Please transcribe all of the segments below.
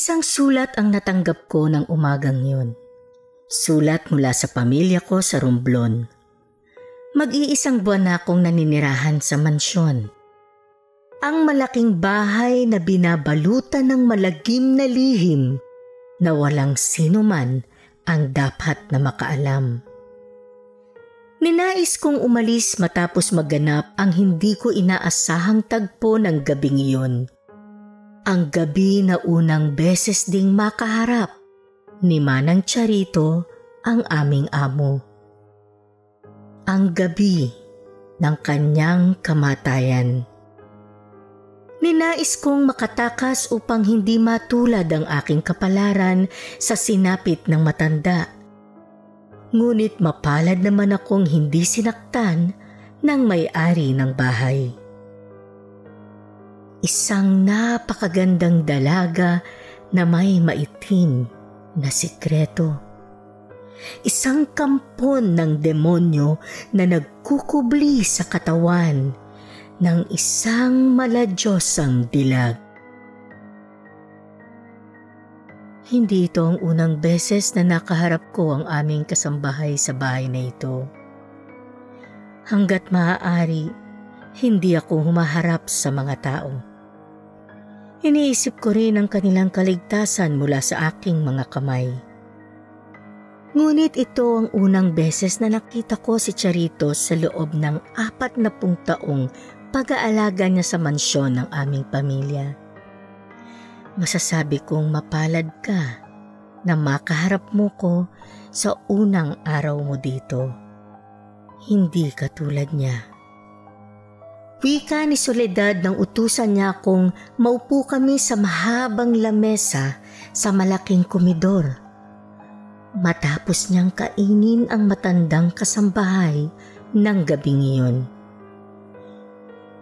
Isang sulat ang natanggap ko ng umagang yun. Sulat mula sa pamilya ko sa Romblon. Mag-iisang buwan na akong naninirahan sa mansyon. Ang malaking bahay na binabalutan ng malagim na lihim na walang sino man ang dapat na makaalam. Ninais kong umalis matapos maganap ang hindi ko inaasahang tagpo ng gabing iyon ang gabi na unang beses ding makaharap ni Manang Charito ang aming amo. Ang gabi ng kanyang kamatayan. Ninais kong makatakas upang hindi matulad ang aking kapalaran sa sinapit ng matanda. Ngunit mapalad naman akong hindi sinaktan ng may-ari ng bahay isang napakagandang dalaga na may maitim na sikreto. Isang kampon ng demonyo na nagkukubli sa katawan ng isang maladyosang dilag. Hindi ito ang unang beses na nakaharap ko ang aming kasambahay sa bahay na ito. Hanggat maaari, hindi ako humaharap sa mga tao. Iniisip ko rin ang kanilang kaligtasan mula sa aking mga kamay. Ngunit ito ang unang beses na nakita ko si Charito sa loob ng apat na pung taong pag-aalaga niya sa mansyon ng aming pamilya. Masasabi kong mapalad ka na makaharap mo ko sa unang araw mo dito. Hindi katulad niya. Wika ni Soledad nang utusan niya akong maupo kami sa mahabang lamesa sa malaking komedor. Matapos niyang kainin ang matandang kasambahay ng gabing iyon.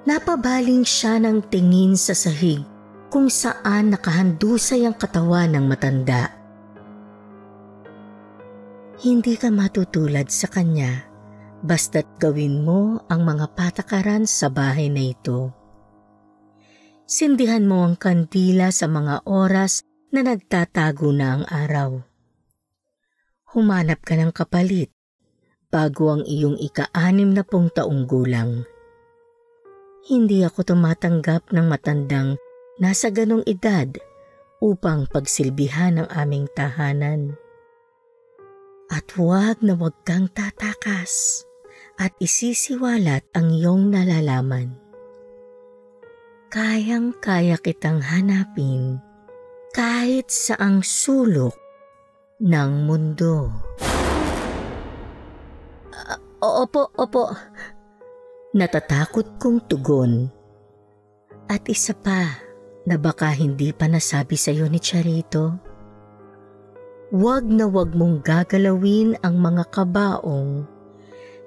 Napabaling siya ng tingin sa sahig kung saan nakahandusay ang katawan ng matanda. Hindi ka matutulad sa kanya basta't gawin mo ang mga patakaran sa bahay na ito. Sindihan mo ang kandila sa mga oras na nagtatago na ang araw. Humanap ka ng kapalit bago ang iyong ika-anim na pong taong gulang. Hindi ako tumatanggap ng matandang nasa ganong edad upang pagsilbihan ang aming tahanan. At huwag na huwag kang tatakas at isisiwalat ang iyong nalalaman. Kayang-kaya kitang hanapin kahit sa ang sulok ng mundo. Uh, opo, opo. Natatakot kong tugon. At isa pa na baka hindi pa nasabi sa iyo ni Charito. Huwag na huwag mong gagalawin ang mga kabaong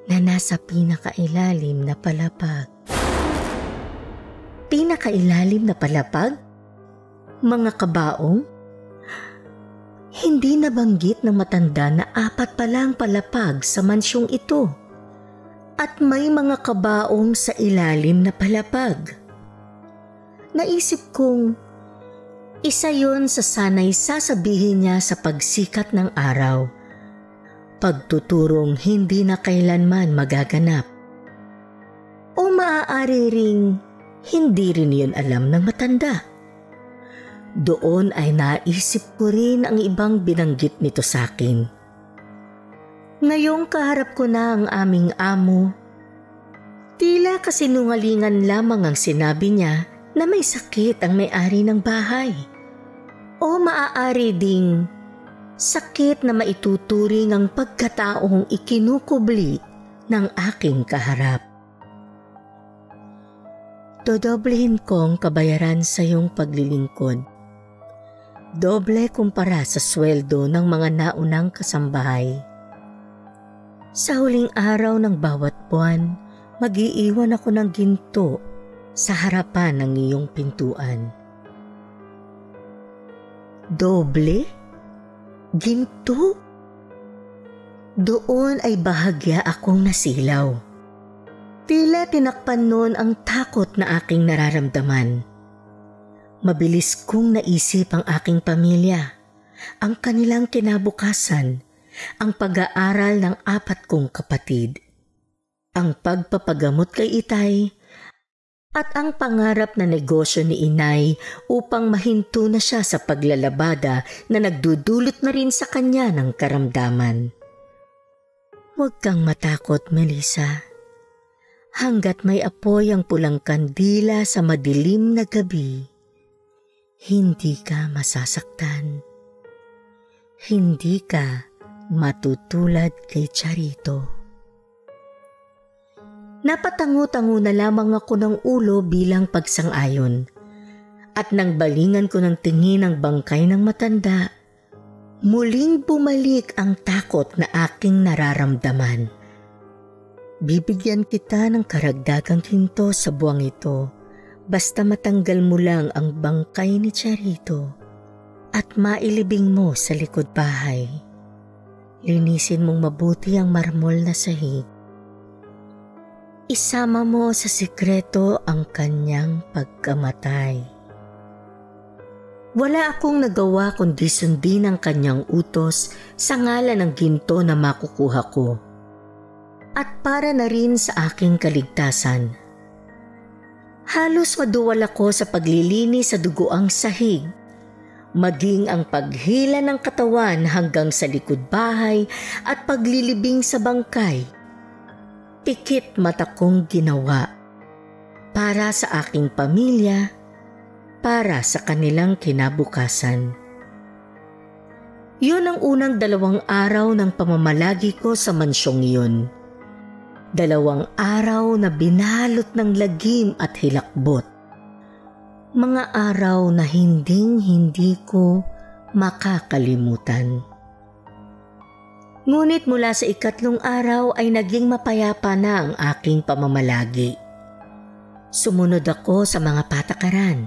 na nasa pinakailalim na palapag. Pinakailalim na palapag? Mga kabaong? Hindi nabanggit ng matanda na apat pa lang palapag sa mansyong ito at may mga kabaong sa ilalim na palapag. Naisip kong isa yon sa sanay sasabihin niya sa pagsikat ng araw pagtuturong hindi na kailanman magaganap. O maaari ring hindi rin yun alam ng matanda. Doon ay naisip ko rin ang ibang binanggit nito sa akin. Ngayong kaharap ko na ang aming amo, tila kasinungalingan lamang ang sinabi niya na may sakit ang may-ari ng bahay. O maaari ding sakit na maituturing ang pagkataong ikinukubli ng aking kaharap. Dodoblehin kong kabayaran sa iyong paglilingkod. Doble kumpara sa sweldo ng mga naunang kasambahay. Sa huling araw ng bawat buwan, magiiwan ako ng ginto sa harapan ng iyong pintuan. Doble? Ginto? Doon ay bahagya akong nasilaw. Tila tinakpan noon ang takot na aking nararamdaman. Mabilis kong naisip ang aking pamilya, ang kanilang kinabukasan, ang pag-aaral ng apat kong kapatid, ang pagpapagamot kay Itay, at ang pangarap na negosyo ni Inay upang mahinto na siya sa paglalabada na nagdudulot na rin sa kanya ng karamdaman. Huwag kang matakot, Melissa. Hanggat may apoy ang pulang kandila sa madilim na gabi, hindi ka masasaktan. Hindi ka matutulad kay Charito. Napatango-tango na lamang ako ng ulo bilang pagsang-ayon. At nang balingan ko ng tingin ang bangkay ng matanda, muling bumalik ang takot na aking nararamdaman. Bibigyan kita ng karagdagang hinto sa buwang ito basta matanggal mo lang ang bangkay ni Charito at mailibing mo sa likod bahay. Linisin mong mabuti ang marmol na sahig. Isama mo sa sikreto ang kanyang pagkamatay. Wala akong nagawa kundi sundin ang kanyang utos sa ngalan ng ginto na makukuha ko. At para na rin sa aking kaligtasan Halos maduwal ako sa paglilinis sa dugoang sahig. Maging ang paghila ng katawan hanggang sa likod bahay at paglilibing sa bangkay. Pikit mata kong ginawa. Para sa aking pamilya, para sa kanilang kinabukasan. Yun ang unang dalawang araw ng pamamalagi ko sa mansyong iyon. Dalawang araw na binalot ng lagim at hilakbot. Mga araw na hinding-hindi ko makakalimutan. Ngunit mula sa ikatlong araw ay naging mapayapa na ang aking pamamalagi. Sumunod ako sa mga patakaran.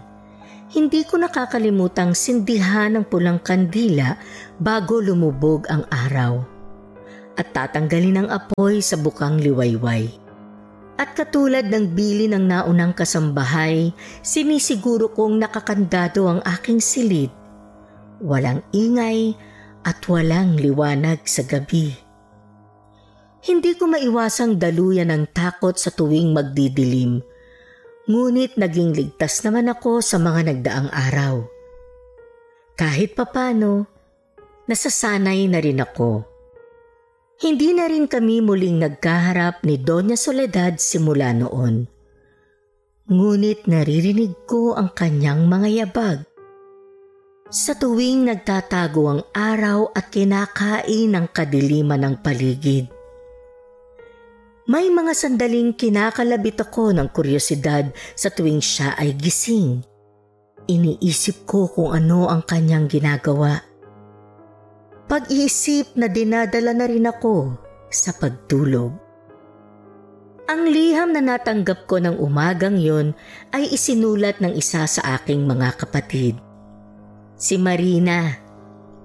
Hindi ko nakakalimutang sindihan ng pulang kandila bago lumubog ang araw at tatanggalin ang apoy sa bukang liwayway. At katulad ng bili ng naunang kasambahay, sinisiguro kong nakakandado ang aking silid. Walang ingay at walang liwanag sa gabi. Hindi ko maiwasang daluyan ng takot sa tuwing magdidilim. Ngunit naging ligtas naman ako sa mga nagdaang araw. Kahit papano, nasasanay na rin ako. Hindi na rin kami muling nagkaharap ni Doña Soledad simula noon. Ngunit naririnig ko ang kanyang mga yabag. Sa tuwing nagtatago ang araw at kinakain ang kadiliman ng paligid. May mga sandaling kinakalabit ako ng kuryosidad sa tuwing siya ay gising. Iniisip ko kung ano ang kanyang ginagawa pag-iisip na dinadala na rin ako sa pagtulog. Ang liham na natanggap ko ng umagang yon ay isinulat ng isa sa aking mga kapatid. Si Marina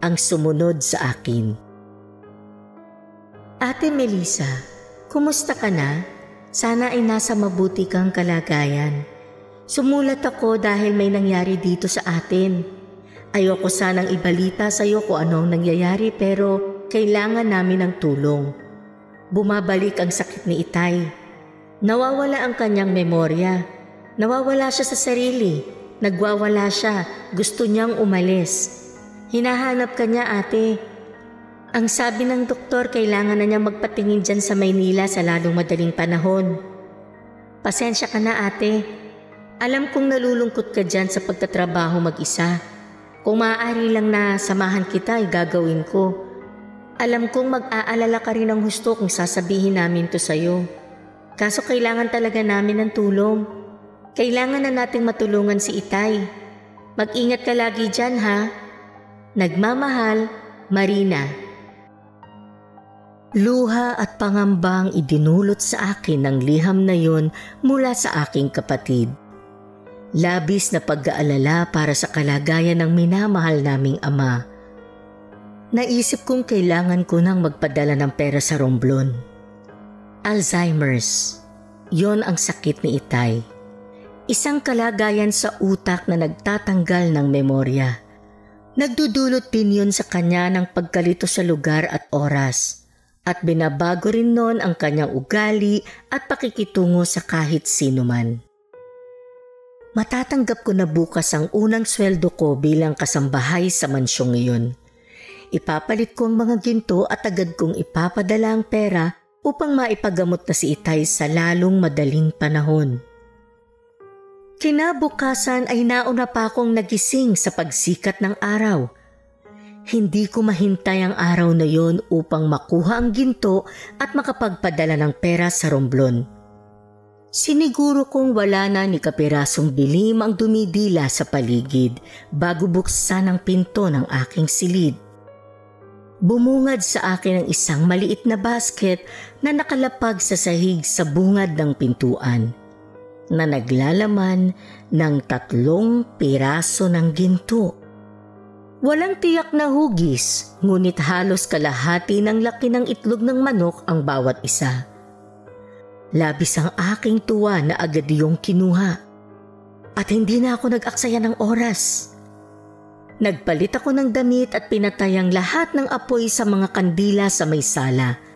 ang sumunod sa akin. Ate Melissa, kumusta ka na? Sana ay nasa mabuti kang kalagayan. Sumulat ako dahil may nangyari dito sa atin. Ayoko sanang ibalita sa iyo kung anong nangyayari pero kailangan namin ng tulong. Bumabalik ang sakit ni Itay. Nawawala ang kanyang memorya. Nawawala siya sa sarili. Nagwawala siya. Gusto niyang umalis. Hinahanap ka niya ate. Ang sabi ng doktor kailangan na niya magpatingin dyan sa Maynila sa lalong madaling panahon. Pasensya ka na ate. Alam kong nalulungkot ka dyan sa pagtatrabaho mag-isa. Kung maaari lang na samahan kita ay gagawin ko. Alam kong mag-aalala ka rin ng husto kung sasabihin namin to sa'yo. Kaso kailangan talaga namin ng tulong. Kailangan na nating matulungan si Itay. Mag-ingat ka lagi dyan ha. Nagmamahal, Marina. Luha at pangambang idinulot sa akin ng liham na yon mula sa aking kapatid. Labis na pag-aalala para sa kalagayan ng minamahal naming ama. Naisip kong kailangan ko nang magpadala ng pera sa Romblon. Alzheimer's. Yon ang sakit ni Itay. Isang kalagayan sa utak na nagtatanggal ng memorya. Nagdudulot din yun sa kanya ng pagkalito sa lugar at oras. At binabago rin noon ang kanyang ugali at pakikitungo sa kahit sino man. Matatanggap ko na bukas ang unang sweldo ko bilang kasambahay sa mansyong iyon. Ipapalit ko ang mga ginto at agad kong ipapadala ang pera upang maipagamot na si Itay sa lalong madaling panahon. Kinabukasan ay nauna pa akong nagising sa pagsikat ng araw. Hindi ko mahintay ang araw na yon upang makuha ang ginto at makapagpadala ng pera sa Romblon. Siniguro kong wala na ni kapirasong bilim ang dumidila sa paligid bago buksan ang pinto ng aking silid. Bumungad sa akin ang isang maliit na basket na nakalapag sa sahig sa bungad ng pintuan na naglalaman ng tatlong piraso ng ginto. Walang tiyak na hugis, ngunit halos kalahati ng laki ng itlog ng manok ang bawat isa. Labis ang aking tuwa na agad yung kinuha. At hindi na ako nag-aksaya ng oras. Nagpalit ako ng damit at pinatay ang lahat ng apoy sa mga kandila sa may sala.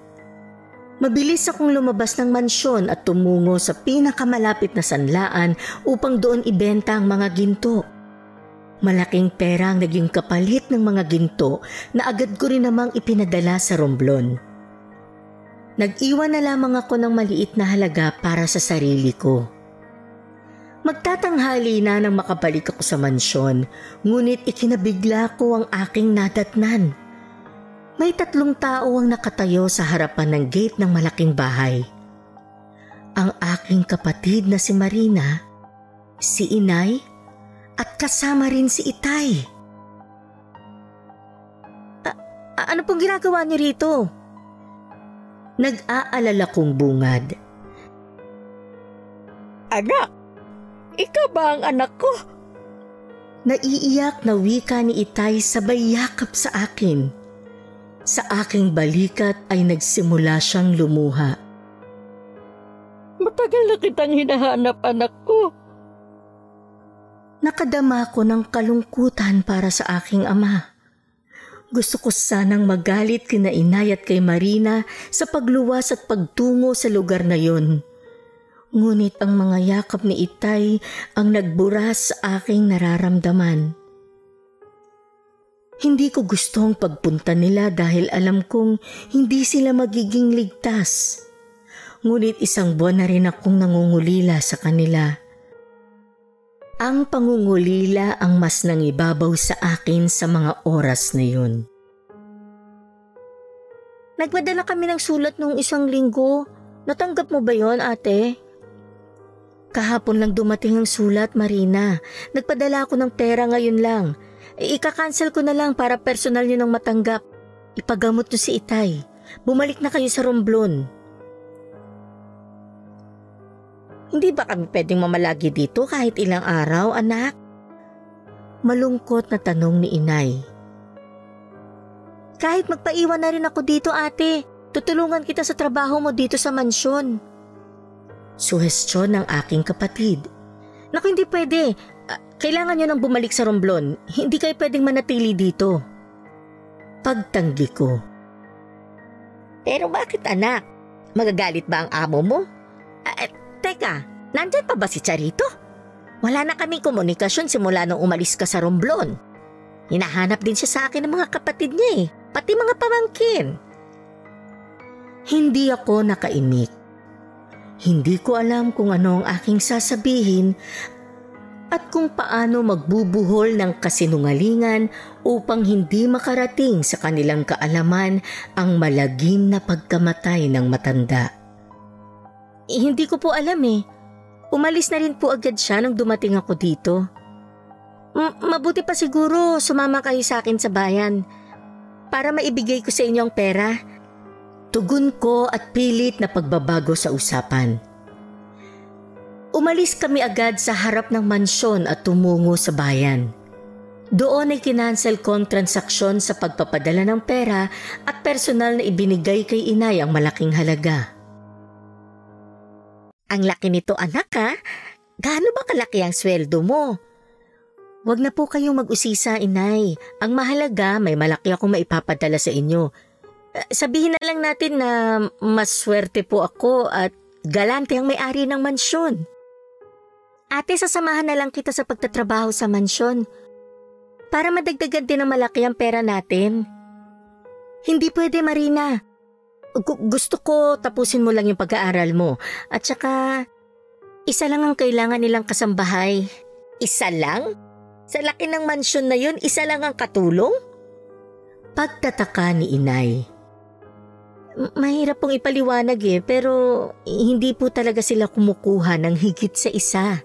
Mabilis akong lumabas ng mansyon at tumungo sa pinakamalapit na sanlaan upang doon ibenta ang mga ginto. Malaking pera ang naging kapalit ng mga ginto na agad ko rin namang ipinadala sa Romblon. Nag-iwan na lamang ako ng maliit na halaga para sa sarili ko. Magtatanghali na nang makabalik ako sa mansyon, ngunit ikinabigla ko ang aking nadatnan. May tatlong tao ang nakatayo sa harapan ng gate ng malaking bahay. Ang aking kapatid na si Marina, si Inay, at kasama rin si Itay. A- ano pong ginagawa niyo rito? Nag-aalala kong bungad. Anak, ikaw ba ang anak ko? Naiiyak na wika ni Itay sabay yakap sa akin. Sa aking balikat ay nagsimula siyang lumuha. Matagal na kitang hinahanap anak ko. Nakadama ko ng kalungkutan para sa aking ama. Gusto ko sanang magalit kina inay at kay Marina sa pagluwas at pagtungo sa lugar na yon. Ngunit ang mga yakap ni Itay ang nagburas sa aking nararamdaman. Hindi ko gustong pagpunta nila dahil alam kong hindi sila magiging ligtas. Ngunit isang buwan na rin akong nangungulila sa kanila. Ang pangungulila ang mas nangibabaw sa akin sa mga oras na yun. Nagpadala kami ng sulat nung isang linggo. Natanggap mo ba yon ate? Kahapon lang dumating ang sulat, Marina. Nagpadala ako ng pera ngayon lang. E, ika-cancel ko na lang para personal nyo nang matanggap. Ipagamot nyo si Itay. Bumalik na kayo sa Romblon. Hindi ba kami pwedeng mamalagi dito kahit ilang araw, anak? Malungkot na tanong ni inay. Kahit magpaiwan na rin ako dito ate, tutulungan kita sa trabaho mo dito sa mansyon. Suhestyon ng aking kapatid. Naku hindi pwede, kailangan nyo nang bumalik sa Romblon, hindi kayo pwedeng manatili dito. Pagtanggi ko. Pero bakit anak? Magagalit ba ang amo mo? Uh, Teka, nandyan pa ba si Charito? Wala na kaming komunikasyon simula nung umalis ka sa Romblon. Hinahanap din siya sa akin ng mga kapatid niya eh, pati mga pamangkin. Hindi ako nakaimik. Hindi ko alam kung ano ang aking sasabihin at kung paano magbubuhol ng kasinungalingan upang hindi makarating sa kanilang kaalaman ang malagim na pagkamatay ng matanda. Eh, hindi ko po alam eh. Umalis na rin po agad siya nang dumating ako dito. M- mabuti pa siguro sumama kayo sa akin sa bayan para maibigay ko sa inyo ang pera. Tugon ko at pilit na pagbabago sa usapan. Umalis kami agad sa harap ng mansyon at tumungo sa bayan. Doon ay kinansel ko ang transaksyon sa pagpapadala ng pera at personal na ibinigay kay inay ang malaking halaga. Ang laki nito anak ha. gaano ba kalaki ang sweldo mo? Huwag na po kayong mag-usisa, inay. Ang mahalaga, may malaki akong maipapadala sa inyo. Eh, Sabihin na lang natin na mas swerte po ako at galante ang may-ari ng mansyon. Ate, sasamahan na lang kita sa pagtatrabaho sa mansyon. Para madagdagan din ng malaki ang pera natin. Hindi pwede, Marina. Gu- gusto ko tapusin mo lang yung pag-aaral mo. At saka, isa lang ang kailangan nilang kasambahay. Isa lang? Sa laki ng mansyon na yun, isa lang ang katulong? Pagtataka ni inay. Mahirap pong ipaliwanag eh, pero hindi po talaga sila kumukuha ng higit sa isa.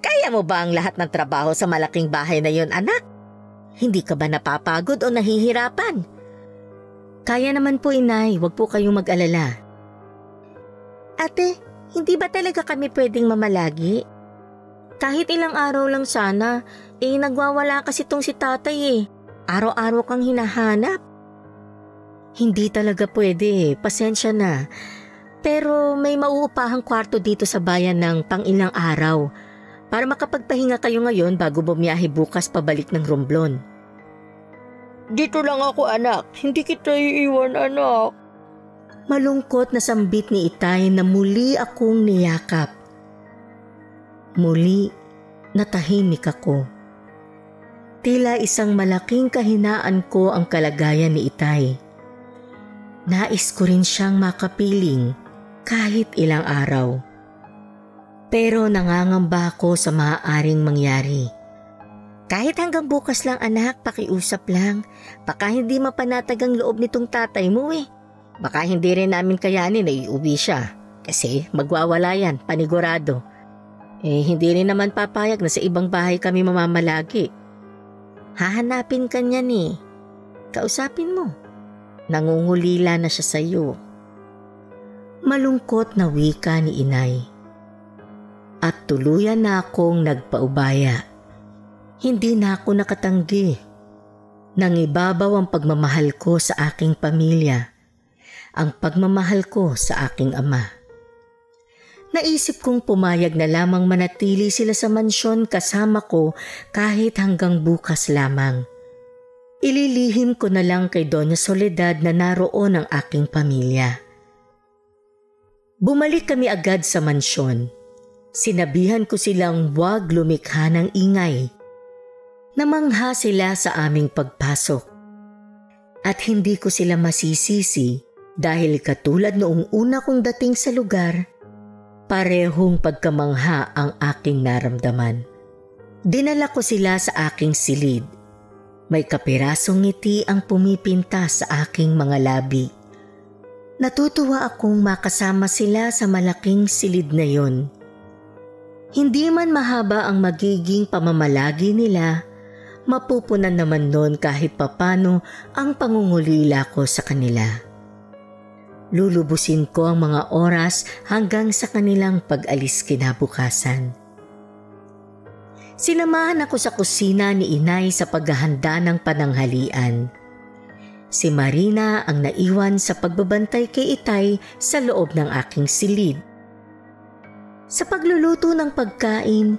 Kaya mo ba ang lahat ng trabaho sa malaking bahay na yun, anak? Hindi ka ba napapagod o nahihirapan? Kaya naman po inay, wag po kayong mag-alala. Ate, hindi ba talaga kami pwedeng mamalagi? Kahit ilang araw lang sana, eh nagwawala kasi tong si tatay eh. Araw-araw kang hinahanap. Hindi talaga pwede eh, pasensya na. Pero may mauupahang kwarto dito sa bayan ng pang ilang araw para makapagpahinga kayo ngayon bago bumiyahe bukas pabalik ng Romblon. Dito lang ako anak, hindi kita iiwan anak. Malungkot na sambit ni Itay na muli akong niyakap. Muli, natahimik ako. Tila isang malaking kahinaan ko ang kalagayan ni Itay. Nais ko rin siyang makapiling kahit ilang araw. Pero nangangamba ako sa maaaring mangyari. Kahit hanggang bukas lang anak, pakiusap lang. Baka hindi mapanatag ang loob nitong tatay mo eh. Baka hindi rin namin kayanin na iuwi siya. Kasi magwawala yan, panigurado. Eh hindi rin naman papayag na sa ibang bahay kami mamamalagi. Hahanapin ka niya ni. Kausapin mo. Nangungulila na siya sa'yo. Malungkot na wika ni inay. At tuluyan na akong nagpaubaya. Hindi na ako nakatanggi. Nangibabaw ang pagmamahal ko sa aking pamilya. Ang pagmamahal ko sa aking ama. Naisip kong pumayag na lamang manatili sila sa mansyon kasama ko kahit hanggang bukas lamang. Ililihim ko na lang kay Doña Soledad na naroon ang aking pamilya. Bumalik kami agad sa mansyon. Sinabihan ko silang huwag lumikha ng ingay. Namangha sila sa aming pagpasok. At hindi ko sila masisisi dahil katulad noong una kong dating sa lugar, parehong pagkamangha ang aking naramdaman. Dinala ko sila sa aking silid. May kapirasong ngiti ang pumipinta sa aking mga labi. Natutuwa akong makasama sila sa malaking silid na yon. Hindi man mahaba ang magiging pamamalagi nila, mapupunan naman noon kahit papano ang pangungulila ko sa kanila. Lulubusin ko ang mga oras hanggang sa kanilang pag-alis kinabukasan. Sinamahan ako sa kusina ni inay sa paghahanda ng pananghalian. Si Marina ang naiwan sa pagbabantay kay Itay sa loob ng aking silid. Sa pagluluto ng pagkain,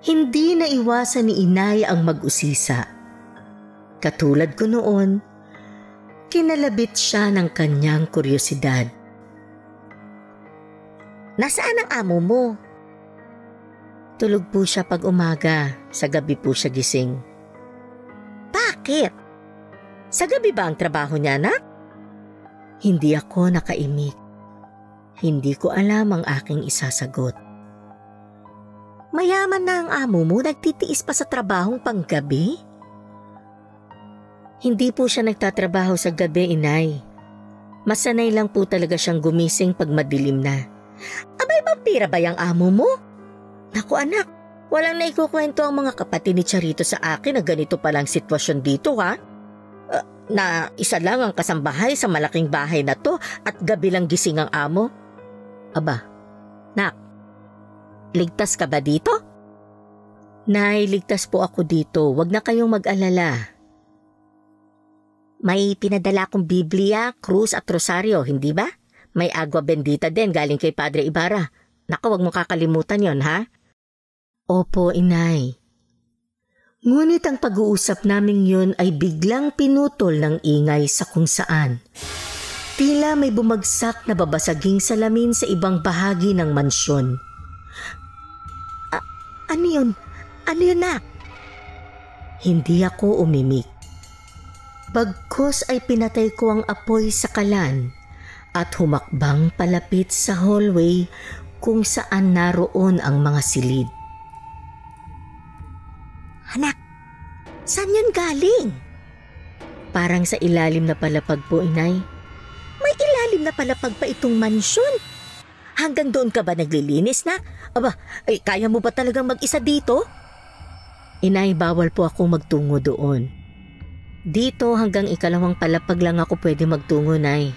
hindi na iwasan ni inay ang mag-usisa. Katulad ko noon, kinalabit siya ng kanyang kuryosidad. Nasaan ang amo mo? Tulog po siya pag umaga, sa gabi po siya gising. Bakit? Sa gabi ba ang trabaho niya, anak? Hindi ako nakaimik. Hindi ko alam ang aking isasagot. Mayaman na ang amo mo, nagtitiis pa sa trabahong panggabi? Hindi po siya nagtatrabaho sa gabi, inay. Masanay lang po talaga siyang gumising pag madilim na. Abay, vampira ba yung amo mo? Naku anak, walang naikukwento ang mga kapatid ni Charito sa akin na ganito palang sitwasyon dito ha? Uh, na isa lang ang kasambahay sa malaking bahay na to at gabi lang gising ang amo? Aba, nak, ligtas ka ba dito? Nay, ligtas po ako dito. Huwag na kayong mag-alala. May pinadala kong Biblia, krus at rosaryo, hindi ba? May agua bendita din galing kay Padre Ibarra. Naku, wag mo kakalimutan yon ha? Opo, inay. Ngunit ang pag-uusap naming yun ay biglang pinutol ng ingay sa kung saan. Tila may bumagsak na babasaging salamin sa ibang bahagi ng mansyon. A- ano yun? Ano yun na? Hindi ako umimik. Bagkos ay pinatay ko ang apoy sa kalan at humakbang palapit sa hallway kung saan naroon ang mga silid. Anak, saan yun galing? Parang sa ilalim na palapag po, inay. May ilalim na palapag pa itong mansyon. Hanggang doon ka ba naglilinis na? Aba, ay kaya mo ba talagang mag-isa dito? Inay, bawal po ako magtungo doon. Dito hanggang ikalawang palapag lang ako pwede magtungo, nay.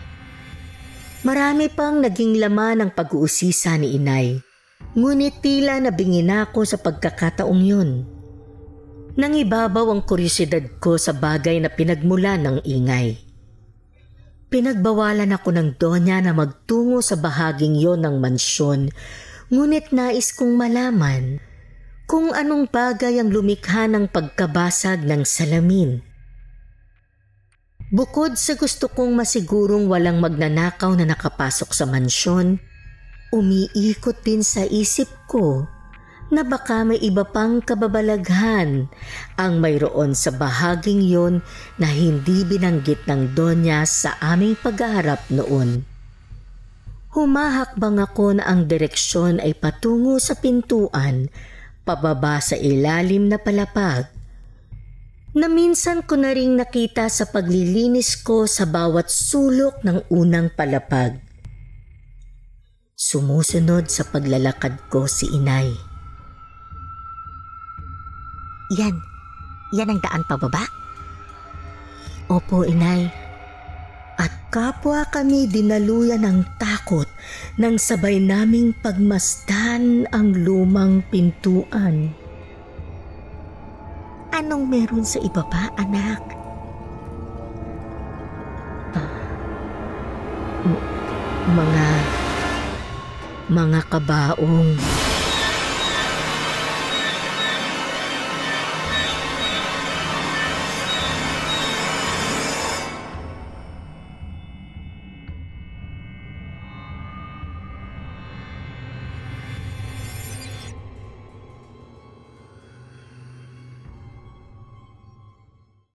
Marami pang naging laman ng pag-uusisa ni inay. Ngunit tila nabingin ako sa pagkakataong yun. Nangibabaw ang kuryosidad ko sa bagay na pinagmula ng ingay. Pinagbawalan ako ng donya na magtungo sa bahaging yon ng mansyon, ngunit nais kong malaman kung anong bagay ang lumikha ng pagkabasag ng salamin. Bukod sa gusto kong masigurong walang magnanakaw na nakapasok sa mansyon, umiikot din sa isip ko na baka may iba pang kababalaghan ang mayroon sa bahaging yon na hindi binanggit ng Donya sa aming paghaharap noon. Humahakbang ako na ang direksyon ay patungo sa pintuan, pababa sa ilalim na palapag. Na minsan ko na ring nakita sa paglilinis ko sa bawat sulok ng unang palapag. Sumusunod sa paglalakad ko si inay. Yan. Yan ang daan pababa? Opo, inay. At kapwa kami dinaluyan ng takot nang sabay naming pagmasdan ang lumang pintuan. Anong meron sa ibaba, anak? Uh, mga mga kabaong